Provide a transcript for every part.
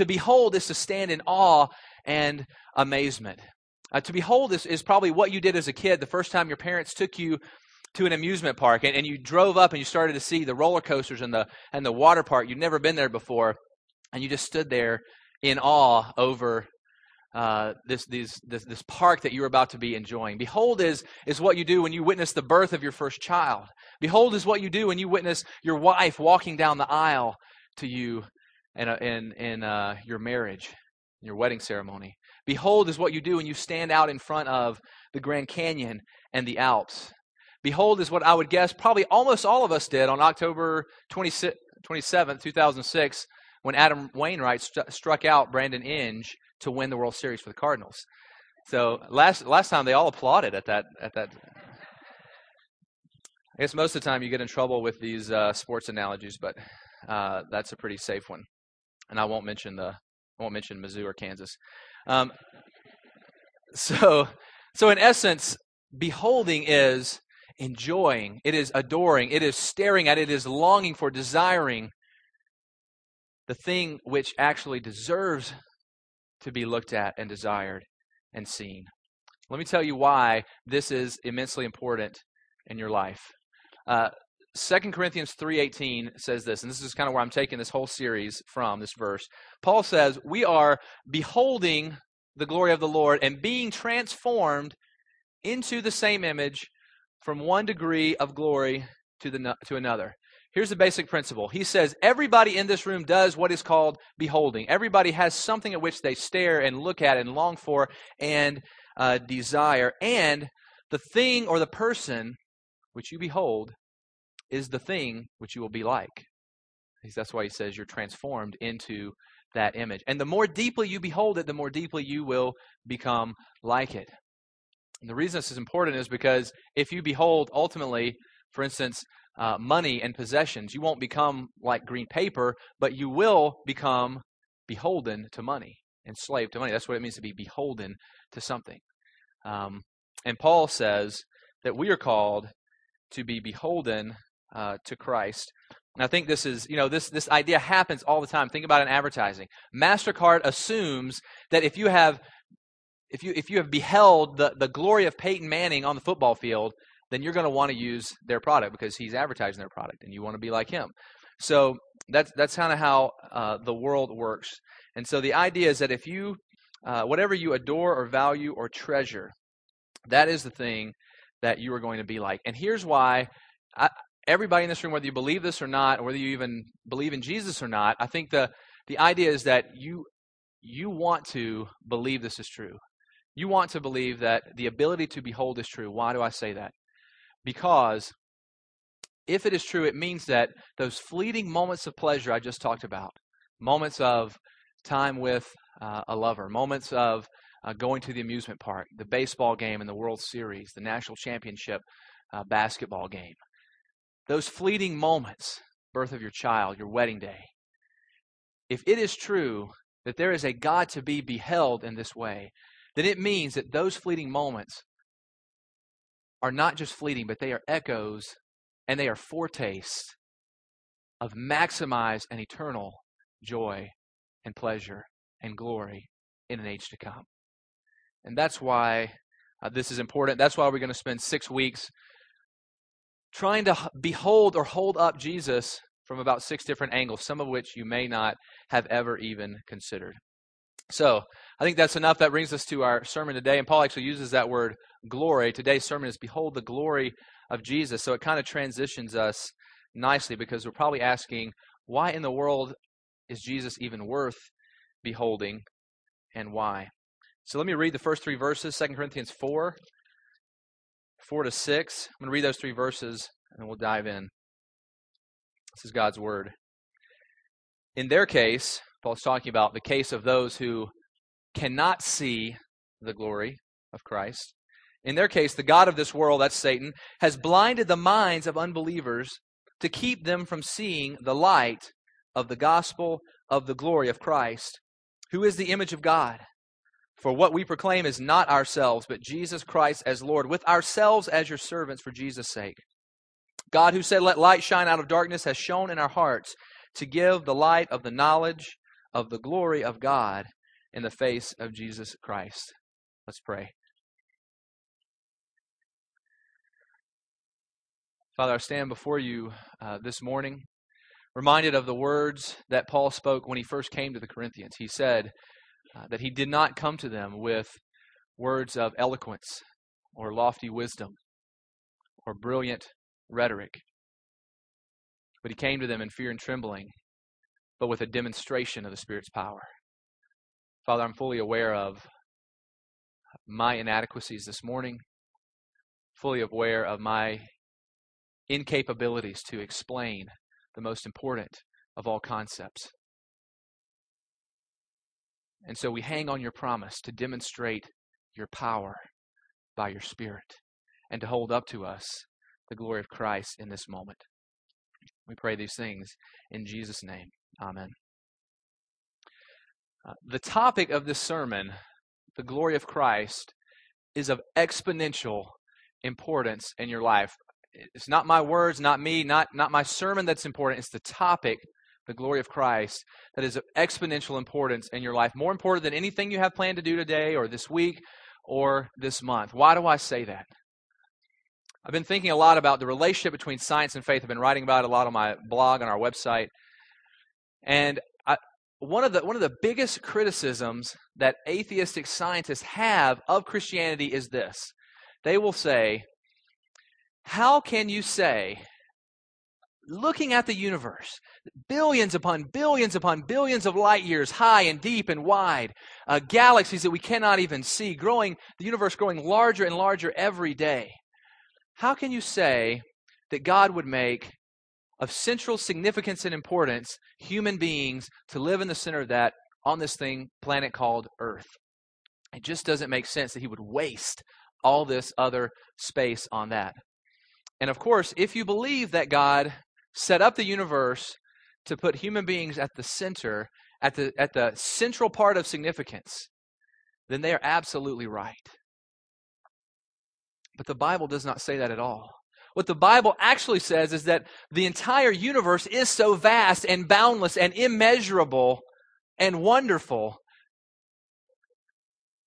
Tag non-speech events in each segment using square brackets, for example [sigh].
To behold is to stand in awe and amazement. Uh, to behold is, is probably what you did as a kid the first time your parents took you to an amusement park and, and you drove up and you started to see the roller coasters and the and the water park. You'd never been there before, and you just stood there in awe over uh, this, these, this, this park that you're about to be enjoying. Behold is, is what you do when you witness the birth of your first child. Behold is what you do when you witness your wife walking down the aisle to you in, a, in, in uh, your marriage, your wedding ceremony. Behold is what you do when you stand out in front of the Grand Canyon and the Alps. Behold is what I would guess probably almost all of us did on October 27, 2006, when Adam Wainwright st- struck out Brandon Inge to win the World Series for the Cardinals. So last last time they all applauded at that at that. I guess most of the time you get in trouble with these uh, sports analogies, but uh, that's a pretty safe one, and I won't mention the I won't mention Mizzou or Kansas. Um, so so in essence, beholding is enjoying, it is adoring, it is staring at, it is longing for, desiring the thing which actually deserves to be looked at and desired and seen. Let me tell you why this is immensely important in your life. Uh, 2 Corinthians 3:18 says this, and this is kind of where I'm taking this whole series from this verse. Paul says, "We are beholding the glory of the Lord and being transformed into the same image from one degree of glory to the to another." Here's the basic principle. He says everybody in this room does what is called beholding. Everybody has something at which they stare and look at and long for and uh, desire. And the thing or the person which you behold is the thing which you will be like. That's why he says you're transformed into that image. And the more deeply you behold it, the more deeply you will become like it. And the reason this is important is because if you behold ultimately, for instance, uh, money and possessions. You won't become like green paper, but you will become beholden to money, enslaved to money. That's what it means to be beholden to something. Um, and Paul says that we are called to be beholden uh, to Christ. And I think this is, you know, this, this idea happens all the time. Think about in advertising. MasterCard assumes that if you have if you if you have beheld the, the glory of Peyton Manning on the football field, then you're going to want to use their product because he's advertising their product and you want to be like him. So that's that's kind of how uh, the world works. And so the idea is that if you uh, whatever you adore or value or treasure, that is the thing that you are going to be like. And here's why. Everybody in this room, whether you believe this or not, or whether you even believe in Jesus or not, I think the the idea is that you you want to believe this is true. You want to believe that the ability to behold is true. Why do I say that? Because if it is true, it means that those fleeting moments of pleasure I just talked about, moments of time with uh, a lover, moments of uh, going to the amusement park, the baseball game in the World Series, the national championship uh, basketball game, those fleeting moments, birth of your child, your wedding day, if it is true that there is a God to be beheld in this way, then it means that those fleeting moments are not just fleeting, but they are echoes and they are foretastes of maximized and eternal joy and pleasure and glory in an age to come. And that's why uh, this is important. That's why we're going to spend six weeks trying to behold or hold up Jesus from about six different angles, some of which you may not have ever even considered. So, I think that's enough. That brings us to our sermon today. And Paul actually uses that word glory. Today's sermon is Behold the Glory of Jesus. So it kind of transitions us nicely because we're probably asking, why in the world is Jesus even worth beholding and why? So let me read the first three verses 2 Corinthians 4, 4 to 6. I'm going to read those three verses and we'll dive in. This is God's word. In their case, Paul's talking about the case of those who cannot see the glory of Christ. In their case, the God of this world, that's Satan, has blinded the minds of unbelievers to keep them from seeing the light of the gospel of the glory of Christ, who is the image of God. For what we proclaim is not ourselves, but Jesus Christ as Lord, with ourselves as your servants for Jesus' sake. God, who said, Let light shine out of darkness, has shone in our hearts to give the light of the knowledge of the glory of God in the face of Jesus Christ. Let's pray. Father, I stand before you uh, this morning, reminded of the words that Paul spoke when he first came to the Corinthians. He said uh, that he did not come to them with words of eloquence or lofty wisdom or brilliant rhetoric, but he came to them in fear and trembling, but with a demonstration of the Spirit's power. Father, I'm fully aware of my inadequacies this morning, fully aware of my incapabilities to explain the most important of all concepts. And so we hang on your promise to demonstrate your power by your Spirit and to hold up to us the glory of Christ in this moment. We pray these things in Jesus' name. Amen. Uh, the topic of this sermon, the glory of Christ, is of exponential importance in your life. It's not my words, not me, not, not my sermon that's important. It's the topic, the glory of Christ, that is of exponential importance in your life. More important than anything you have planned to do today or this week or this month. Why do I say that? I've been thinking a lot about the relationship between science and faith. I've been writing about it a lot on my blog, on our website. And I, one, of the, one of the biggest criticisms that atheistic scientists have of Christianity is this they will say, how can you say, looking at the universe, billions upon billions upon billions of light years high and deep and wide, uh, galaxies that we cannot even see, growing, the universe growing larger and larger every day. How can you say that God would make of central significance and importance human beings to live in the center of that on this thing, planet called Earth? It just doesn't make sense that He would waste all this other space on that. And of course, if you believe that God set up the universe to put human beings at the center, at the, at the central part of significance, then they are absolutely right. But the Bible does not say that at all. What the Bible actually says is that the entire universe is so vast and boundless and immeasurable and wonderful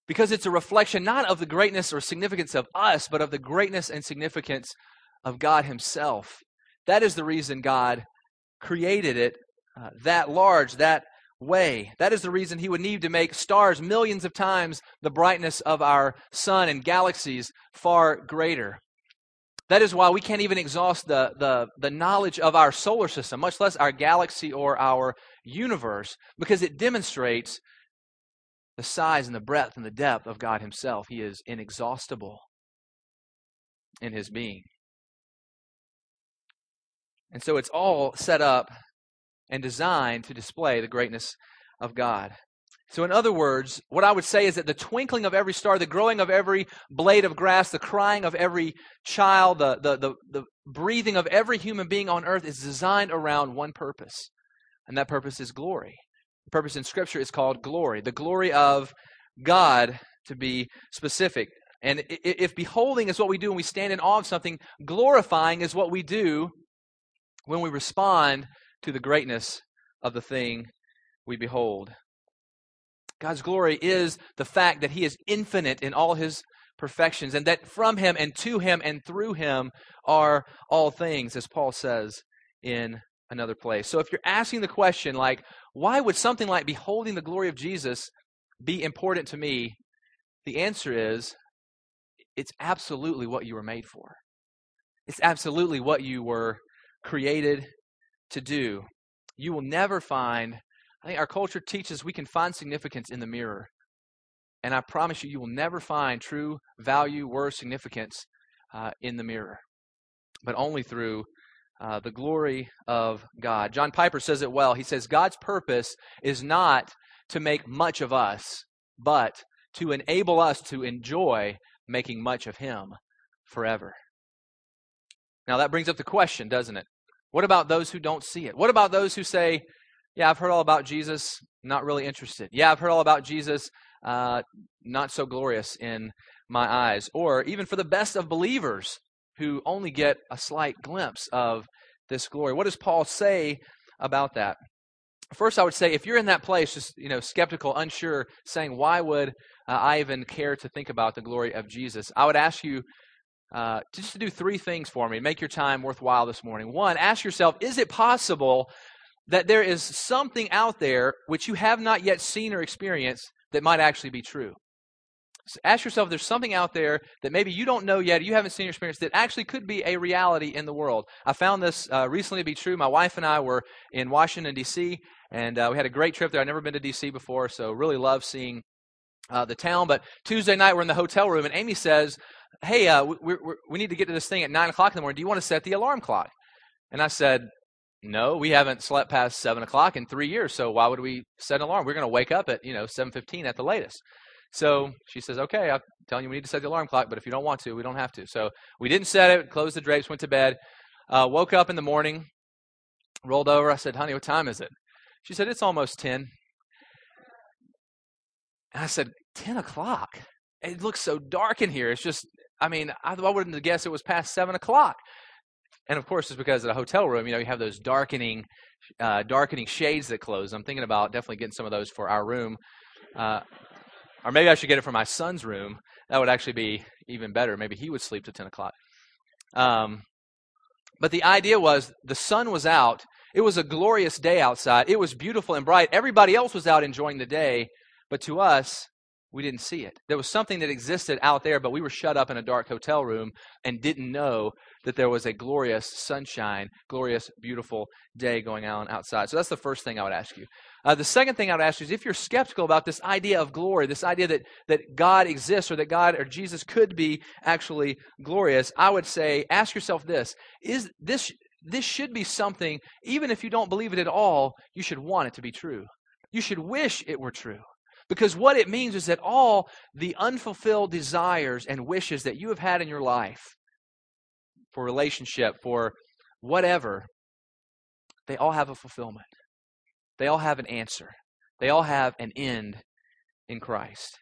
because it's a reflection not of the greatness or significance of us, but of the greatness and significance of God Himself. That is the reason God created it uh, that large, that way. That is the reason He would need to make stars millions of times the brightness of our sun and galaxies far greater. That is why we can't even exhaust the, the, the knowledge of our solar system, much less our galaxy or our universe, because it demonstrates the size and the breadth and the depth of God Himself. He is inexhaustible in His being. And so it's all set up and designed to display the greatness of God. So, in other words, what I would say is that the twinkling of every star, the growing of every blade of grass, the crying of every child, the, the, the, the breathing of every human being on earth is designed around one purpose, and that purpose is glory. The purpose in Scripture is called glory, the glory of God, to be specific. And if beholding is what we do when we stand in awe of something, glorifying is what we do when we respond to the greatness of the thing we behold. God's glory is the fact that He is infinite in all His perfections, and that from Him and to Him and through Him are all things, as Paul says in another place. So if you're asking the question, like, why would something like beholding the glory of Jesus be important to me? The answer is, it's absolutely what you were made for. It's absolutely what you were created to do. You will never find, I think our culture teaches we can find significance in the mirror. And I promise you, you will never find true value, worth, significance uh, in the mirror, but only through uh, the glory of God. John Piper says it well. He says, God's purpose is not to make much of us, but to enable us to enjoy making much of Him forever. Now, that brings up the question, doesn't it? What about those who don't see it? What about those who say, Yeah, I've heard all about Jesus, not really interested. Yeah, I've heard all about Jesus, uh, not so glorious in my eyes. Or even for the best of believers who only get a slight glimpse of this glory. What does Paul say about that? First, I would say if you're in that place, just you know, skeptical, unsure, saying, "Why would uh, I even care to think about the glory of Jesus?" I would ask you uh, just to do three things for me, make your time worthwhile this morning. One, ask yourself: Is it possible that there is something out there which you have not yet seen or experienced that might actually be true? So ask yourself: There's something out there that maybe you don't know yet, you haven't seen or experienced, that actually could be a reality in the world. I found this uh, recently to be true. My wife and I were in Washington D.C. And uh, we had a great trip there. I'd never been to D.C. before, so really love seeing uh, the town. But Tuesday night, we're in the hotel room, and Amy says, Hey, uh, we, we, we need to get to this thing at 9 o'clock in the morning. Do you want to set the alarm clock? And I said, No, we haven't slept past 7 o'clock in three years, so why would we set an alarm? We're going to wake up at, you know, 7.15 at the latest. So she says, okay, I'm telling you we need to set the alarm clock, but if you don't want to, we don't have to. So we didn't set it, closed the drapes, went to bed, uh, woke up in the morning, rolled over. I said, honey, what time is it? She said, It's almost 10. And I said, 10 o'clock? It looks so dark in here. It's just, I mean, I, I wouldn't have guessed it was past 7 o'clock. And of course, it's because of the hotel room, you know, you have those darkening, uh, darkening shades that close. I'm thinking about definitely getting some of those for our room. Uh, or maybe I should get it for my son's room. That would actually be even better. Maybe he would sleep to 10 o'clock. Um, but the idea was the sun was out it was a glorious day outside. It was beautiful and bright. Everybody else was out enjoying the day, but to us, we didn't see it. There was something that existed out there, but we were shut up in a dark hotel room and didn't know that there was a glorious sunshine, glorious, beautiful day going on outside. So that's the first thing I would ask you. Uh, the second thing I would ask you is if you're skeptical about this idea of glory, this idea that, that God exists or that God or Jesus could be actually glorious, I would say ask yourself this Is this this should be something, even if you don't believe it at all, you should want it to be true. You should wish it were true. Because what it means is that all the unfulfilled desires and wishes that you have had in your life for relationship, for whatever, they all have a fulfillment. They all have an answer. They all have an end in Christ.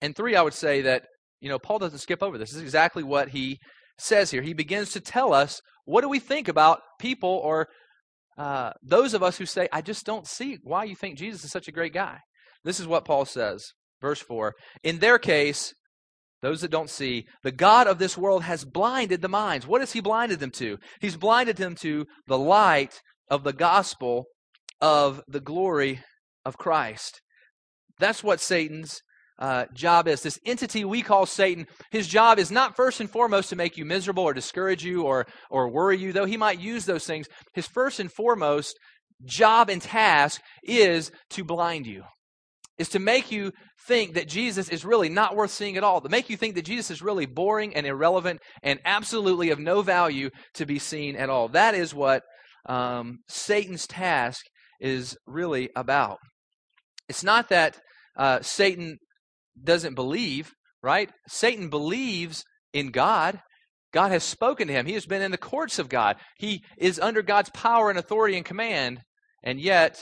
And three, I would say that, you know, Paul doesn't skip over this. This is exactly what he says here. He begins to tell us what do we think about people or uh, those of us who say, I just don't see why you think Jesus is such a great guy. This is what Paul says, verse 4. In their case, those that don't see, the God of this world has blinded the minds. What has he blinded them to? He's blinded them to the light of the gospel of the glory of Christ. That's what Satan's uh, job is. This entity we call Satan, his job is not first and foremost to make you miserable or discourage you or, or worry you, though he might use those things. His first and foremost job and task is to blind you, is to make you think that Jesus is really not worth seeing at all, to make you think that Jesus is really boring and irrelevant and absolutely of no value to be seen at all. That is what um, Satan's task is really about. It's not that uh, Satan doesn't believe, right? Satan believes in God. God has spoken to him. He has been in the courts of God. He is under God's power and authority and command. And yet,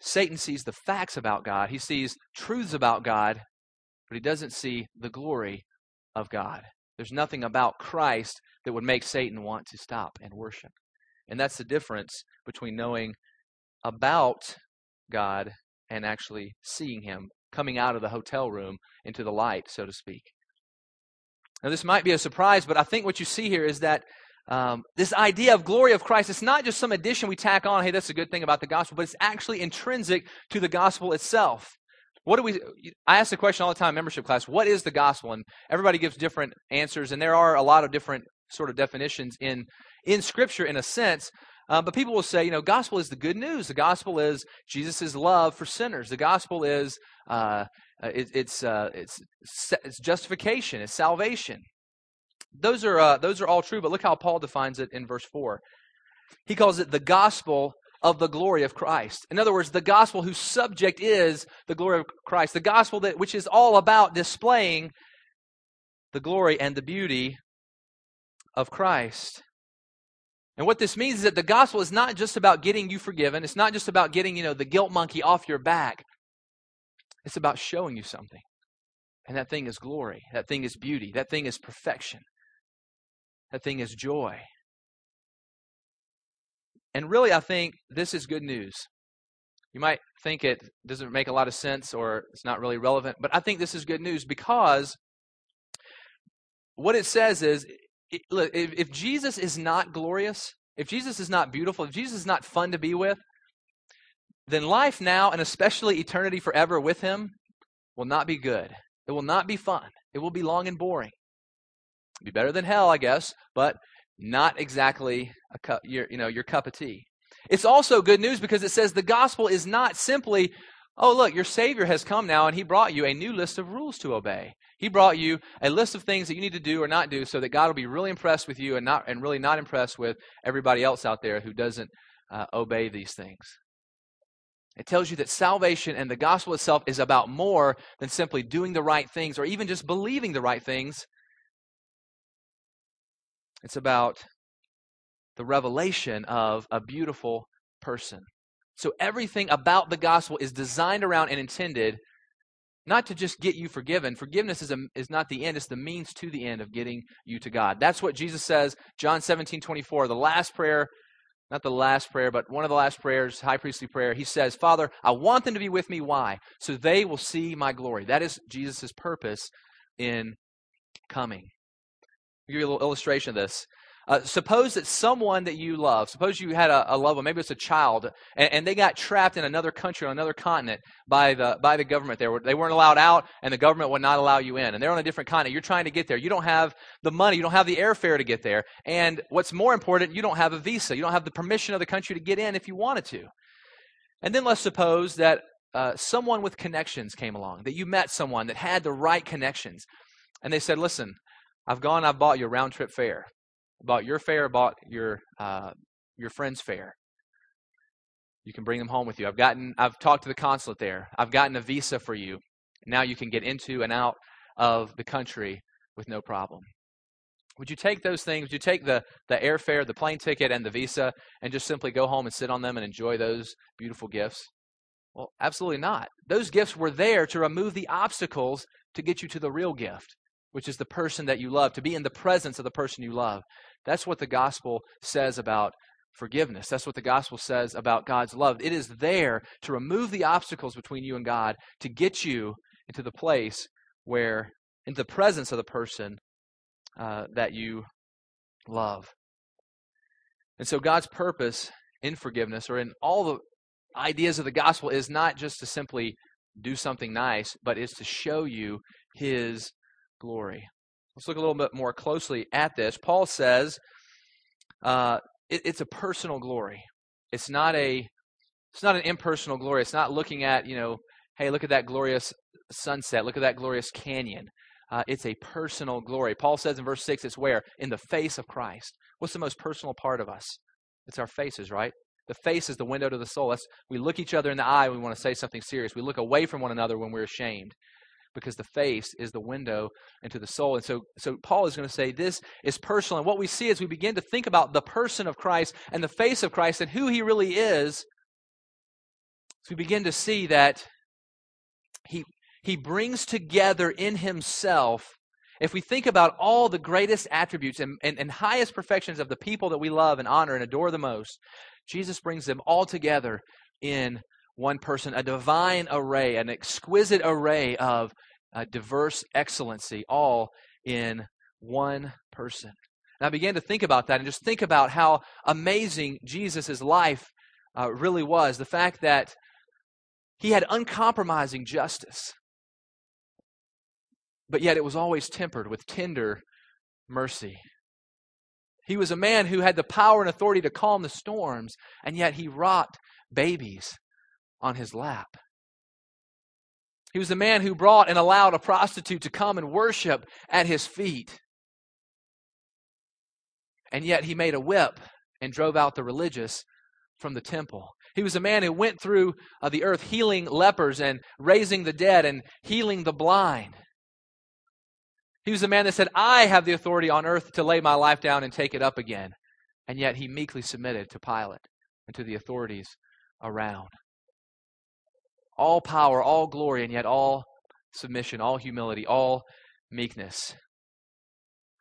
Satan sees the facts about God. He sees truths about God, but he doesn't see the glory of God. There's nothing about Christ that would make Satan want to stop and worship. And that's the difference between knowing about God and actually seeing him coming out of the hotel room into the light, so to speak. Now, this might be a surprise, but I think what you see here is that um, this idea of glory of Christ, it's not just some addition we tack on, hey, that's a good thing about the gospel, but it's actually intrinsic to the gospel itself. What do we, I ask the question all the time, membership class, what is the gospel? And everybody gives different answers, and there are a lot of different sort of definitions in, in Scripture in a sense. Uh, but people will say, you know, gospel is the good news. The gospel is Jesus' love for sinners. The gospel is uh, it, it's, uh, it's it's justification. It's salvation. Those are uh, those are all true. But look how Paul defines it in verse four. He calls it the gospel of the glory of Christ. In other words, the gospel whose subject is the glory of Christ. The gospel that which is all about displaying the glory and the beauty of Christ. And what this means is that the gospel is not just about getting you forgiven. It's not just about getting, you know, the guilt monkey off your back. It's about showing you something. And that thing is glory. That thing is beauty. That thing is perfection. That thing is joy. And really, I think this is good news. You might think it doesn't make a lot of sense or it's not really relevant, but I think this is good news because what it says is if Jesus is not glorious, if Jesus is not beautiful, if Jesus is not fun to be with, then life now and especially eternity forever with him will not be good. It will not be fun. It will be long and boring. Be better than hell, I guess, but not exactly a cup, your, you know, your cup of tea. It's also good news because it says the gospel is not simply, oh, look, your Savior has come now and he brought you a new list of rules to obey. He brought you a list of things that you need to do or not do so that God will be really impressed with you and, not, and really not impressed with everybody else out there who doesn't uh, obey these things. It tells you that salvation and the gospel itself is about more than simply doing the right things or even just believing the right things. It's about the revelation of a beautiful person. So everything about the gospel is designed around and intended not to just get you forgiven. Forgiveness is, a, is not the end, it's the means to the end of getting you to God. That's what Jesus says, John 17, 24, the last prayer, not the last prayer, but one of the last prayers, high priestly prayer. He says, Father, I want them to be with me. Why? So they will see my glory. That is Jesus' purpose in coming. Give you a little illustration of this. Uh, suppose that someone that you love, suppose you had a, a loved one, maybe it's a child, and, and, they got trapped in another country on another continent by the by the government. They were they weren't allowed out, and the government would not allow you in. And they're on a different continent. You're trying to get there. You don't have the money. You don't have the airfare to get there. And what's more important, you don't have a visa. You don't have the permission of the country to get in if you wanted to. And then let's suppose that uh, someone with connections came along, that you met someone that had the right connections, and they said, "Listen, I've gone. I've bought your round trip fare." bought your fare, bought your uh, your friend's fare. You can bring them home with you. I've gotten, I've talked to the consulate there. I've gotten a visa for you. Now you can get into and out of the country with no problem. Would you take those things? Would you take the, the airfare, the plane ticket, and the visa and just simply go home and sit on them and enjoy those beautiful gifts? Well, absolutely not. Those gifts were there to remove the obstacles to get you to the real gift, which is the person that you love, to be in the presence of the person you love. That's what the gospel says about forgiveness. That's what the gospel says about God's love. It is there to remove the obstacles between you and God, to get you into the place where, into the presence of the person uh, that you love. And so God's purpose in forgiveness or in all the ideas of the gospel is not just to simply do something nice, but is to show you his glory. Let's look a little bit more closely at this. Paul says uh, it, it's a personal glory. It's not a it's not an impersonal glory. It's not looking at you know, hey, look at that glorious sunset. Look at that glorious canyon. Uh, it's a personal glory. Paul says in verse six, it's where in the face of Christ. What's the most personal part of us? It's our faces, right? The face is the window to the soul. That's, we look each other in the eye when we want to say something serious. We look away from one another when we're ashamed because the face is the window into the soul. And so, so Paul is going to say this is personal. And what we see as we begin to think about the person of Christ and the face of Christ and who he really is, so we begin to see that he, he brings together in himself if we think about all the greatest attributes and, and, and, highest perfections of the people that we love and honor and adore the most, Jesus brings them all together in one person, a divine array, an exquisite array of uh, diverse excellency, all in one person. And I began to think about that and just think about how amazing Jesus' life uh, really was. The fact that he had uncompromising justice, but yet it was always tempered with tender mercy. He was a man who had the power and authority to calm the storms, and yet he rocked babies on his lap. He was the man who brought and allowed a prostitute to come and worship at his feet. And yet he made a whip and drove out the religious from the temple. He was a man who went through uh, the earth healing lepers and raising the dead and healing the blind. He was a man that said, I have the authority on earth to lay my life down and take it up again. And yet he meekly submitted to Pilate and to the authorities around all power, all glory, and yet all submission, all humility, all meekness.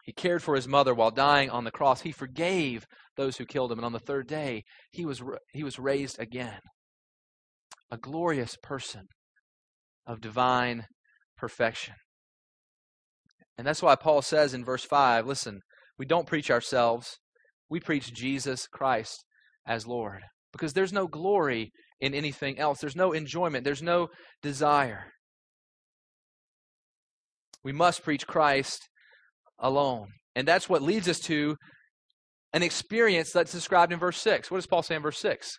He cared for his mother while dying on the cross. He forgave those who killed him. And on the third day, he was, he was raised again. A glorious person of divine perfection. And that's why Paul says in verse 5 listen, we don't preach ourselves, we preach Jesus Christ as Lord. Because there's no glory in anything else, there's no enjoyment, there's no desire. We must preach Christ alone. And that's what leads us to an experience that's described in verse 6. What does Paul say in verse 6?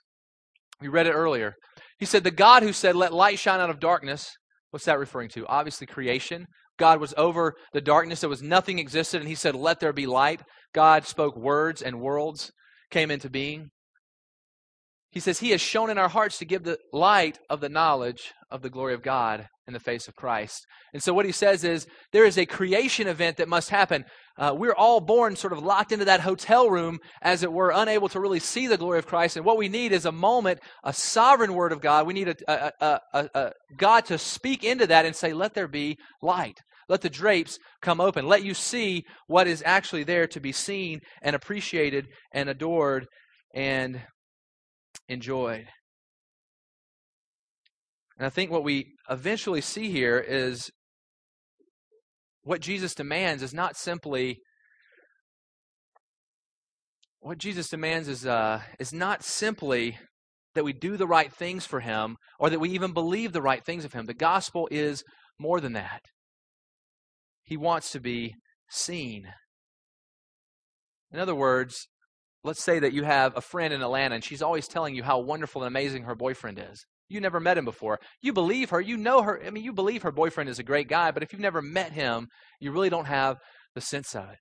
We read it earlier. He said, The God who said, Let light shine out of darkness, what's that referring to? Obviously, creation. God was over the darkness. There was nothing existed, and he said, Let there be light. God spoke words, and worlds came into being. He says, He has shone in our hearts to give the light of the knowledge of the glory of God in the face of Christ. And so, what he says is, there is a creation event that must happen. Uh, we're all born sort of locked into that hotel room, as it were, unable to really see the glory of Christ. And what we need is a moment, a sovereign word of God. We need a, a, a, a God to speak into that and say, Let there be light. Let the drapes come open. Let you see what is actually there to be seen and appreciated and adored and enjoyed. And I think what we eventually see here is what Jesus demands is not simply what Jesus demands is uh, is not simply that we do the right things for Him or that we even believe the right things of Him. The gospel is more than that. He wants to be seen. In other words, let's say that you have a friend in Atlanta and she's always telling you how wonderful and amazing her boyfriend is. You never met him before. You believe her. You know her. I mean, you believe her boyfriend is a great guy, but if you've never met him, you really don't have the sense of it.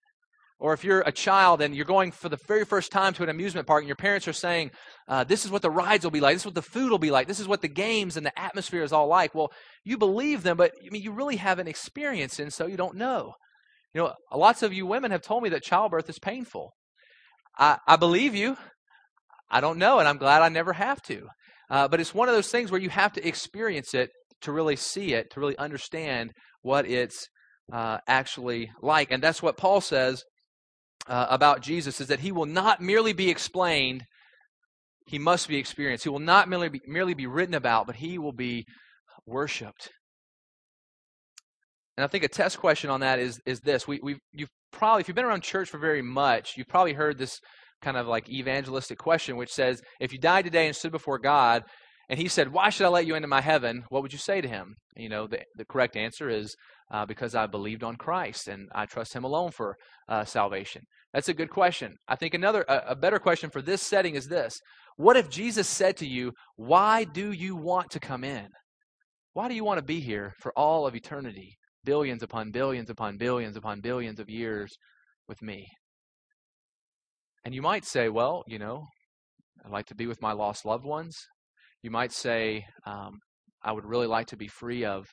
Or if you're a child and you're going for the very first time to an amusement park and your parents are saying, uh, this is what the rides will be like, this is what the food will be like, this is what the games and the atmosphere is all like. Well, you believe them, but I mean, you really haven't experienced it, and so you don't know. You know, lots of you women have told me that childbirth is painful. I, I believe you. I don't know, and I'm glad I never have to. Uh, but it's one of those things where you have to experience it to really see it, to really understand what it's uh, actually like. And that's what Paul says uh, about Jesus: is that he will not merely be explained; he must be experienced. He will not merely be, merely be written about, but he will be worshipped. And I think a test question on that is is this: we, we've you've probably, if you've been around church for very much, you've probably heard this kind of like evangelistic question, which says, if you died today and stood before God, and He said, "Why should I let you into my heaven?" What would you say to Him? You know, the the correct answer is uh, because I believed on Christ and I trust Him alone for uh, salvation. That's a good question. I think another a, a better question for this setting is this: What if Jesus said to you, "Why do you want to come in? Why do you want to be here for all of eternity?" Billions upon billions upon billions upon billions of years with me. And you might say, well, you know, I'd like to be with my lost loved ones. You might say, um, I would really like to be free of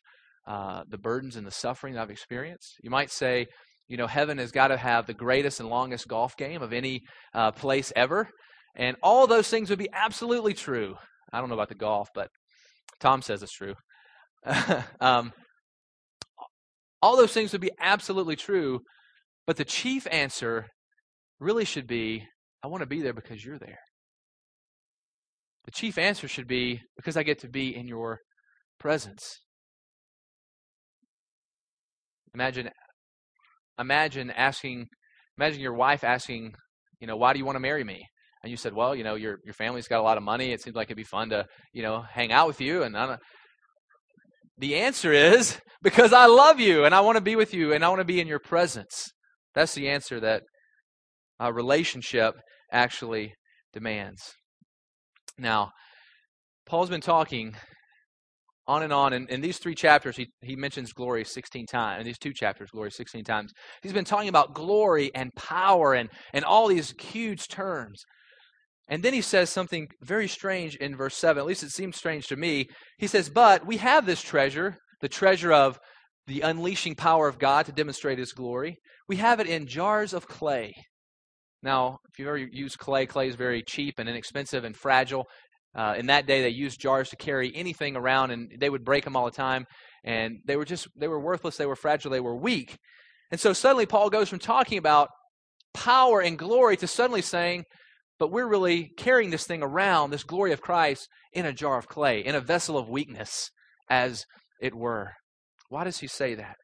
uh, the burdens and the suffering that I've experienced. You might say, you know, heaven has got to have the greatest and longest golf game of any uh, place ever. And all those things would be absolutely true. I don't know about the golf, but Tom says it's true. [laughs] um, all those things would be absolutely true, but the chief answer really should be I want to be there because you're there. The chief answer should be because I get to be in your presence. Imagine imagine asking imagine your wife asking, you know, why do you want to marry me? And you said, well, you know, your your family's got a lot of money. It seems like it'd be fun to, you know, hang out with you. And I the answer is [laughs] because I love you and I want to be with you and I want to be in your presence. That's the answer that a relationship actually demands. Now, Paul's been talking on and on. And in these three chapters, he, he mentions glory 16 times. In these two chapters, glory 16 times. He's been talking about glory and power and, and all these huge terms. And then he says something very strange in verse 7. At least it seems strange to me. He says, But we have this treasure, the treasure of the unleashing power of God to demonstrate his glory. We have it in jars of clay. Now, if you've ever used clay, clay is very cheap and inexpensive and fragile. Uh, in that day, they used jars to carry anything around, and they would break them all the time. And they were just, they were worthless, they were fragile, they were weak. And so suddenly Paul goes from talking about power and glory to suddenly saying, but we're really carrying this thing around, this glory of Christ, in a jar of clay, in a vessel of weakness, as it were. Why does he say that?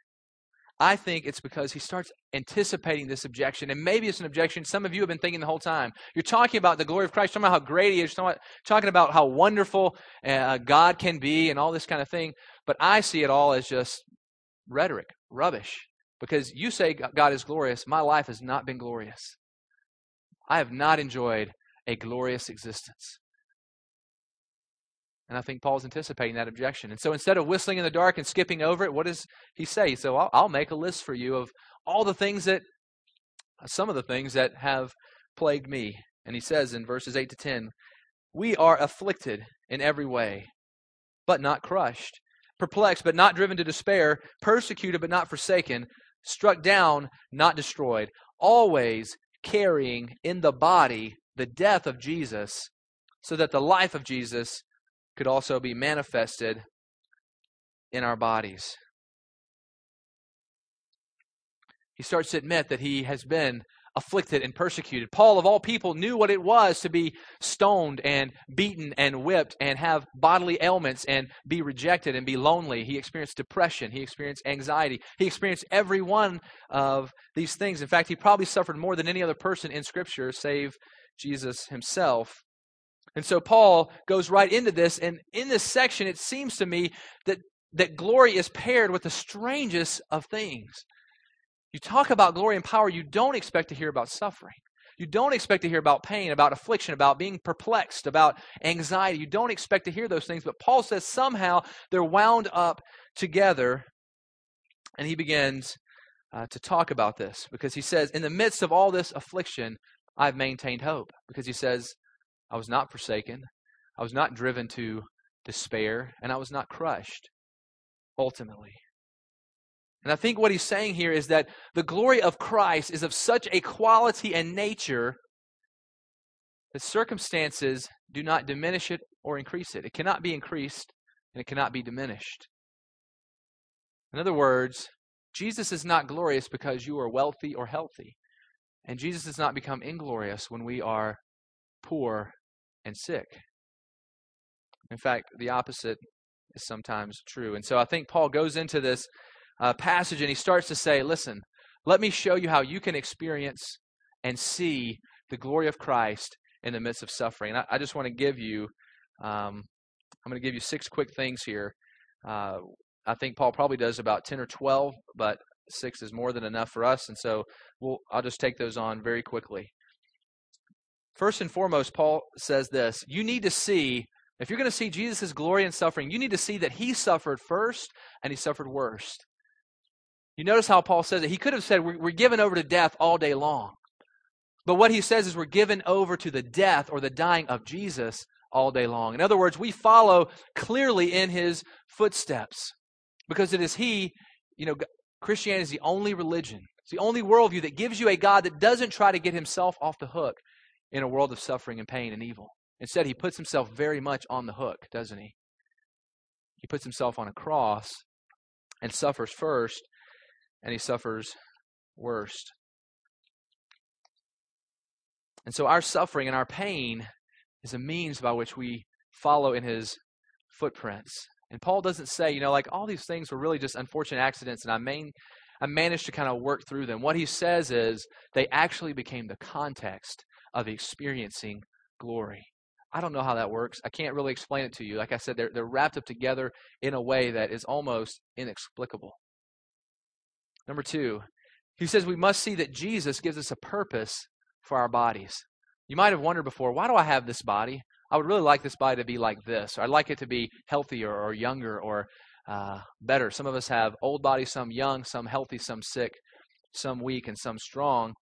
I think it's because he starts anticipating this objection. And maybe it's an objection some of you have been thinking the whole time. You're talking about the glory of Christ, talking about how great he is, talking about how wonderful uh, God can be and all this kind of thing. But I see it all as just rhetoric, rubbish. Because you say God is glorious. My life has not been glorious. I have not enjoyed a glorious existence. And I think Paul's anticipating that objection. And so instead of whistling in the dark and skipping over it, what does he say? So I'll, I'll make a list for you of all the things that, some of the things that have plagued me. And he says in verses 8 to 10, We are afflicted in every way, but not crushed, perplexed, but not driven to despair, persecuted, but not forsaken, struck down, not destroyed, always carrying in the body the death of Jesus, so that the life of Jesus could also be manifested in our bodies. He starts to admit that he has been afflicted and persecuted. Paul, of all people, knew what it was to be stoned and beaten and whipped and have bodily ailments and be rejected and be lonely. He experienced depression. He experienced anxiety. He experienced every one of these things. In fact, he probably suffered more than any other person in Scripture, save Jesus himself. And so Paul goes right into this, and in this section, it seems to me that, that glory is paired with the strangest of things. You talk about glory and power, you don't expect to hear about suffering. You don't expect to hear about pain, about affliction, about being perplexed, about anxiety. You don't expect to hear those things, but Paul says somehow they're wound up together, and he begins uh, to talk about this because he says, In the midst of all this affliction, I've maintained hope. Because he says, I was not forsaken. I was not driven to despair, and I was not crushed ultimately. And I think what he's saying here is that the glory of Christ is of such a quality and nature that circumstances do not diminish it or increase it. It cannot be increased and it cannot be diminished. In other words, Jesus is not glorious because you are wealthy or healthy. And Jesus does not become inglorious when we are poor and sick. In fact, the opposite is sometimes true. And so I think Paul goes into this uh, passage and he starts to say, listen, let me show you how you can experience and see the glory of Christ in the midst of suffering. And I, I just want to give you, um, I'm going to give you six quick things here. Uh, I think Paul probably does about 10 or 12, but six is more than enough for us. And so we'll, I'll just take those on very quickly. First and foremost, Paul says this you need to see, if you're going to see Jesus' glory and suffering, you need to see that he suffered first and he suffered worst. You notice how Paul says it. He could have said, We're, we're given over to death all day long. But what he says is, We're given over to the death or the dying of Jesus all day long. In other words, we follow clearly in his footsteps because it is he, you know, Christianity is the only religion, it's the only worldview that gives you a God that doesn't try to get himself off the hook in a world of suffering and pain and evil. Instead, he puts himself very much on the hook, doesn't he? He puts himself on a cross and suffers first, and he suffers worst. And so our suffering and our pain is a means by which we follow in his footprints. And Paul doesn't say, you know, like all these things were really just unfortunate accidents, and I main, I managed to kind of work through them. What he says is they actually became the context of experiencing glory. I don't know how that works. I can't really explain it to you. Like I said, they're, they're wrapped up together in a way that is almost inexplicable. Number two, he says we must see that Jesus gives us a purpose for our bodies. You might have wondered before, why do I have this body? I would really like this body to be like this. I'd like it to be healthier or younger or uh, better. Some of us have old bodies, some young, some healthy, some sick, some weak, and some strong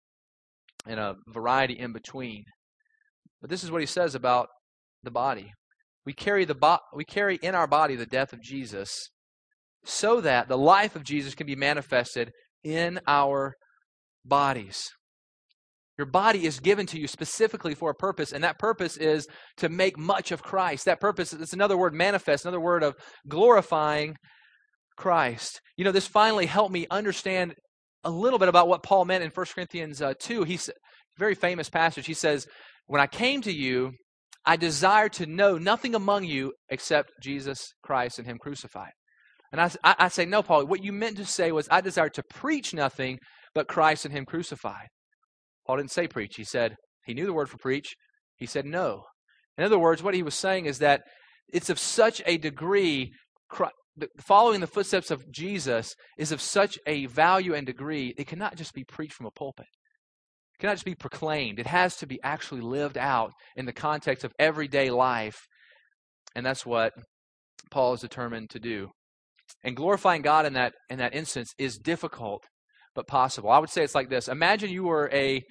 and a variety in between. But this is what he says about the body. We carry the bo- we carry in our body the death of Jesus so that the life of Jesus can be manifested in our bodies. Your body is given to you specifically for a purpose, and that purpose is to make much of Christ. That purpose is another word, manifest, another word of glorifying Christ. You know, this finally helped me understand a little bit about what Paul meant in 1 Corinthians uh, 2. He's very famous passage. He says, When I came to you, I desire to know nothing among you except Jesus Christ and Him crucified. And I, I, say, No, Paul, what you meant to say was, I desire to preach nothing but Christ and Him crucified. Paul didn't say preach. He said, he knew the word for preach. He said no. In other words, what he was saying is that it's of such a degree, following the footsteps of Jesus is of such a value and degree, it cannot just be preached from a pulpit. It cannot just be proclaimed. It has to be actually lived out in the context of everyday life. And that's what Paul is determined to do. And glorifying God in that in that instance is difficult but possible. I would say it's like this. Imagine you were a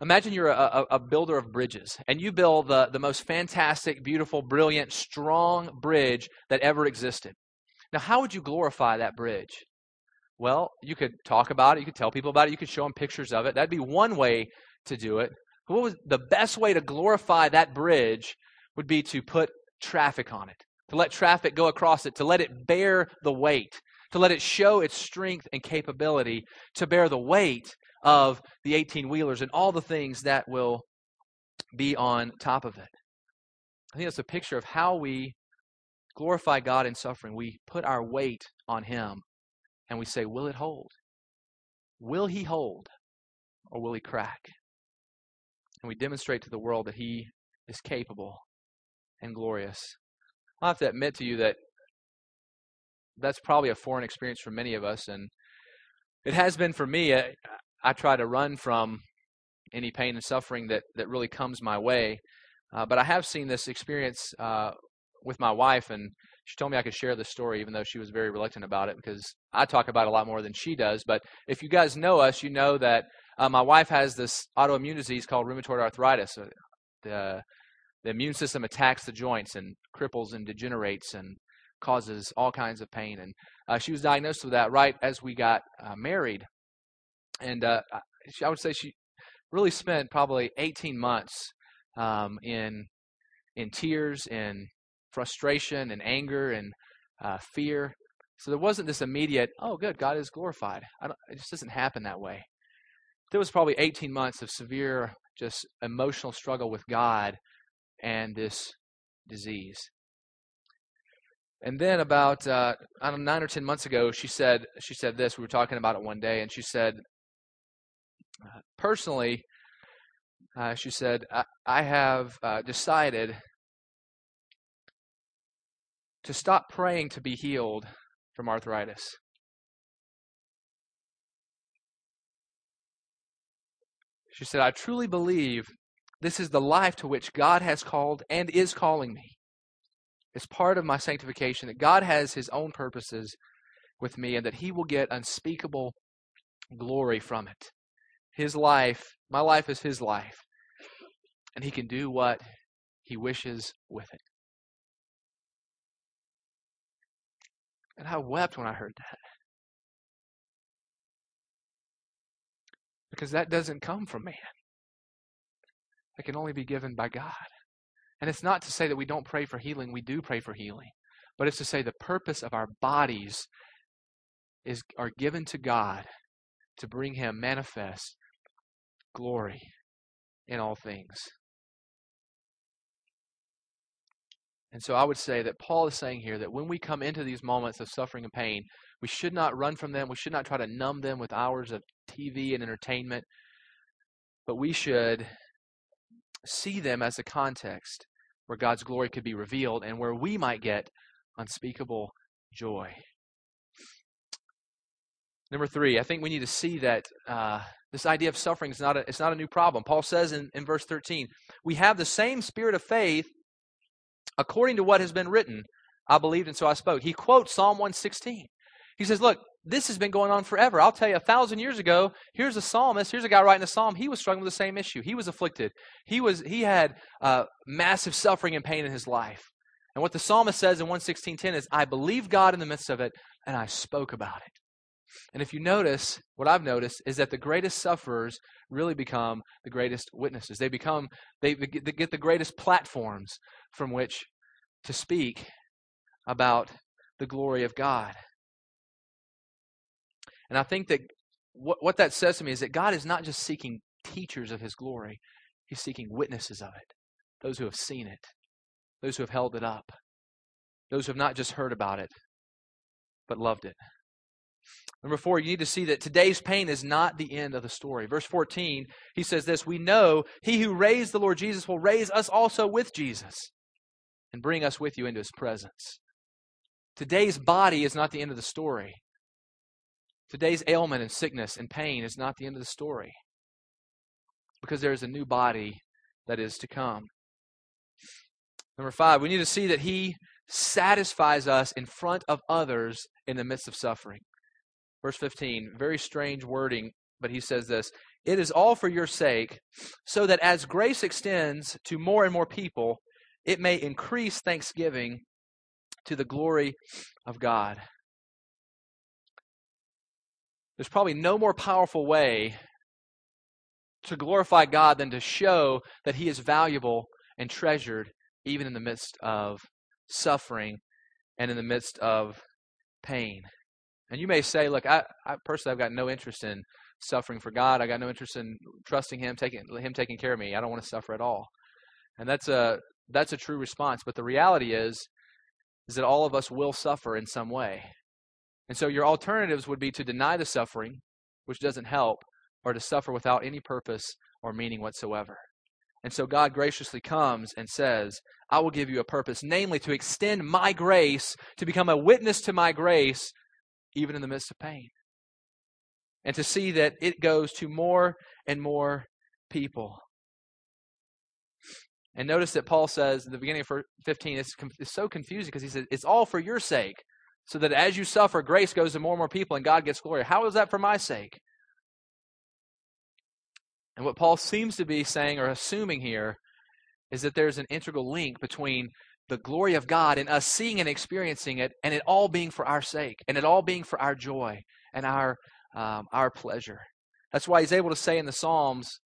Imagine you're a, a, builder of bridges and you build the, the most fantastic, beautiful, brilliant, strong bridge that ever existed. Now, how would you glorify that bridge? Well, you could talk about it, you could tell people about it, you could show them pictures of it. That'd be one way to do it. What was the best way to glorify that bridge would be to put traffic on it, to let traffic go across it, to let it bear the weight, to let it show its strength and capability to bear the weight of the 18 wheelers and all the things that will be on top of it. I think that's a picture of how we glorify God in suffering. We put our weight on Him and we say, Will it hold? Will He hold or will He crack? And we demonstrate to the world that He is capable and glorious. I'll have to admit to you that that's probably a foreign experience for many of us, and it has been for me. I, I try to run from any pain and suffering that, that really comes my way. Uh, but I have seen this experience uh, with my wife, and she told me I could share the story, even though she was very reluctant about it because I talk about it a lot more than she does. But if you guys know us, you know that uh, my wife has this autoimmune disease called rheumatoid arthritis. Uh, the, the immune system attacks the joints and cripples and degenerates and causes all kinds of pain. And uh, she was diagnosed with that right as we got uh, married. And uh, I would say she really spent probably 18 months um, in in tears and frustration and anger and uh, fear. So there wasn't this immediate, oh, good, God is glorified. it just doesn't happen that way. There was probably 18 months of severe, just emotional struggle with God and this disease. And then about uh, I don't know, nine or ten months ago, she said she said this. We were talking about it one day, and she said, uh, personally, uh, she said, I, I have uh, decided to stop praying to be healed from arthritis. She said, I truly believe this is the life to which God has called and is calling me. It's part of my sanctification that God has His own purposes with me and that He will get unspeakable glory from it. His life, my life is His life, and He can do what He wishes with it. And I wept when I heard that. Because that doesn't come from man. It can only be given by God. And it's not to say that we don't pray for healing, we do pray for healing. But it's to say the purpose of our bodies is are given to God to bring him manifest glory in all things. And so I would say that Paul is saying here that when we come into these moments of suffering and pain, we should not run from them. We should not try to numb them with hours of TV and entertainment. But we should see them as a context where God's glory could be revealed and where we might get unspeakable joy. Number three, I think we need to see that uh, this idea of suffering is not a, it's not a new problem. Paul says in, in verse 13, we have the same spirit of faith according to what has been written. I believed and so I spoke. He quotes Psalm 116. He says, Look, this has been going on forever. I'll tell you, a thousand years ago, here's a psalmist, here's a guy writing a psalm. He was struggling with the same issue. He was afflicted. He was he had uh, massive suffering and pain in his life. And what the psalmist says in 116:10 is, "I believe God in the midst of it, and I spoke about it." And if you notice, what I've noticed is that the greatest sufferers really become the greatest witnesses. They become they, they get the greatest platforms from which to speak about the glory of God. And I think that what, what that says to me is that God is not just seeking teachers of his glory, he's seeking witnesses of it, those who have seen it, those who have held it up, those who have not just heard about it, but loved it. Number four, you need to see that today's pain is not the end of the story. Verse 14, he says this We know he who raised the Lord Jesus will raise us also with Jesus and bring us with you into his presence. Today's body is not the end of the story. Today's ailment and sickness and pain is not the end of the story because there is a new body that is to come. Number five, we need to see that he satisfies us in front of others in the midst of suffering. Verse 15, very strange wording, but he says this It is all for your sake, so that as grace extends to more and more people, it may increase thanksgiving to the glory of God. There's probably no more powerful way to glorify God than to show that He is valuable and treasured even in the midst of suffering and in the midst of pain. And you may say, look, I, I personally I've got no interest in suffering for God. I got no interest in trusting Him, taking Him taking care of me. I don't want to suffer at all. And that's a that's a true response. But the reality is, is that all of us will suffer in some way. And so your alternatives would be to deny the suffering, which doesn't help, or to suffer without any purpose or meaning whatsoever. And so God graciously comes and says, I will give you a purpose, namely to extend my grace, to become a witness to my grace even in the midst of pain. And to see that it goes to more and more people. And notice that Paul says at the beginning of 15, it's, it's so confusing because he says, It's all for your sake, so that as you suffer, grace goes to more and more people and God gets glory. How is that for my sake? And what Paul seems to be saying or assuming here is that there's an integral link between the glory of God and us seeing and experiencing it, and it all being for our sake, and it all being for our joy and our um, our pleasure. That's why he's able to say in the Psalms,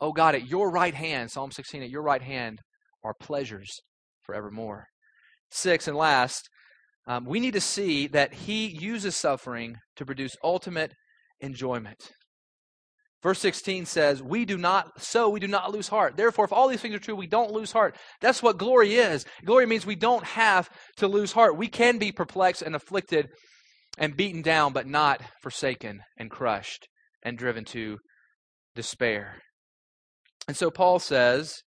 "Oh God, at your right hand, Psalm 16, at your right hand are pleasures forevermore." Six and last, um, we need to see that he uses suffering to produce ultimate enjoyment. Verse 16 says, We do not, so we do not lose heart. Therefore, if all these things are true, we don't lose heart. That's what glory is. Glory means we don't have to lose heart. We can be perplexed and afflicted and beaten down, but not forsaken and crushed and driven to despair. And so Paul says,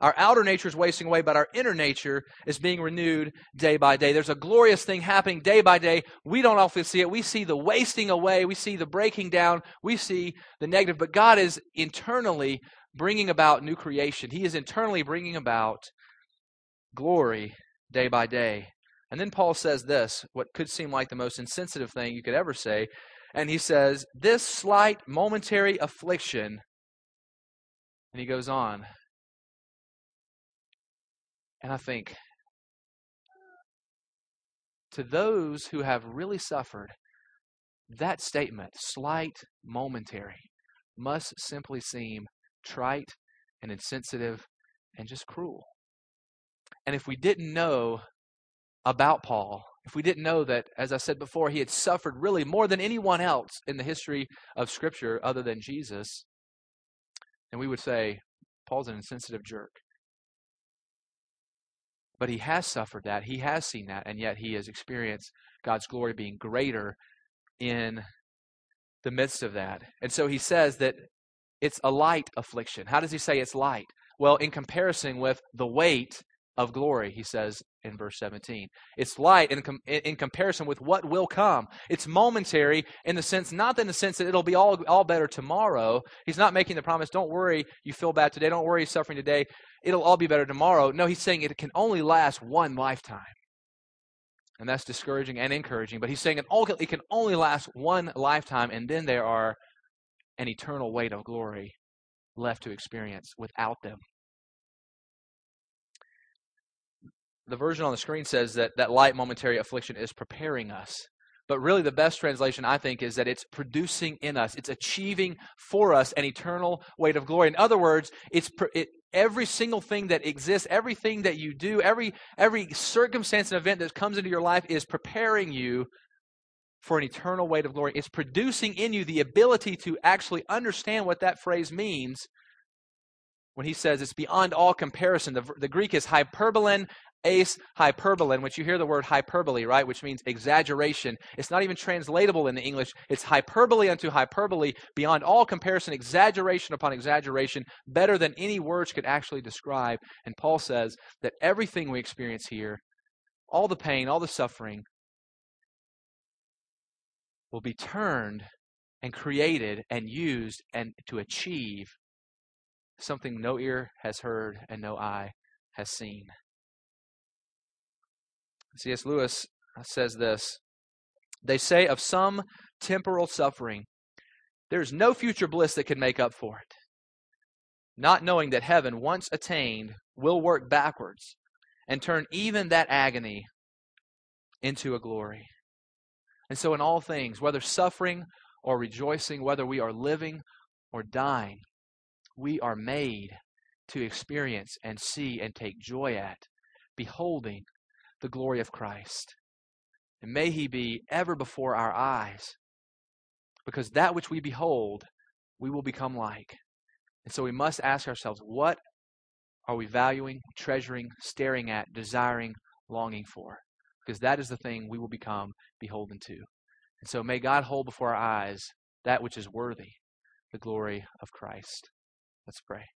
our outer nature is wasting away, but our inner nature is being renewed day by day. There's a glorious thing happening day by day. We don't often see it. We see the wasting away, we see the breaking down, we see the negative, but God is internally bringing about new creation. He is internally bringing about glory day by day. And then Paul says this, what could seem like the most insensitive thing you could ever say. And he says, This slight momentary affliction. And he goes on, and I think, to those who have really suffered, that statement, slight, momentary, must simply seem trite and insensitive and just cruel. And if we didn't know about Paul, if we didn't know that, as I said before, he had suffered really more than anyone else in the history of Scripture other than Jesus, then we would say, Paul's an insensitive jerk. But he has suffered that. He has seen that. And yet he has experienced God's glory being greater in the midst of that. And so he says that it's a light affliction. How does he say it's light? Well, in comparison with the weight of glory, he says in verse 17. It's light in, com- in comparison with what will come. It's momentary in the sense, not in the sense that it'll be all, all better tomorrow. He's not making the promise, don't worry, you feel bad today, don't worry, suffering today it'll all be better tomorrow. No, he's saying it can only last one lifetime. And that's discouraging and encouraging. But he's saying it, all, it can only last one lifetime, and then there are an eternal weight of glory left to experience without them. The version on the screen says that that light momentary affliction is preparing us. But really, the best translation, I think, is that it's producing in us, it's achieving for us an eternal weight of glory. In other words, it's, it, every single thing that exists, everything that you do, every every circumstance and event that comes into your life is preparing you for an eternal weight of glory. It's producing in you the ability to actually understand what that phrase means when he says it's beyond all comparison. The, the Greek is hyperbolen eis hyperbolen, which you hear the word hyperbole, right? Which means exaggeration. It's not even translatable in the English. It's hyperbole unto hyperbole, beyond all comparison, exaggeration upon exaggeration, better than any words could actually describe. And Paul says that everything we experience here, all the pain, all the suffering, will be turned and created and used and to achieve something no ear has heard and no eye has seen. C.S. Lewis says this They say of some temporal suffering, there's no future bliss that can make up for it. Not knowing that heaven, once attained, will work backwards and turn even that agony into a glory. And so, in all things, whether suffering or rejoicing, whether we are living or dying, we are made to experience and see and take joy at beholding the glory of Christ. And may he be ever before our eyes, because that which we behold, we will become like. And so we must ask ourselves what are we valuing, treasuring, staring at, desiring, longing for? Because that is the thing we will become beholden to. And so may God hold before our eyes that which is worthy, the glory of Christ. Let's pray.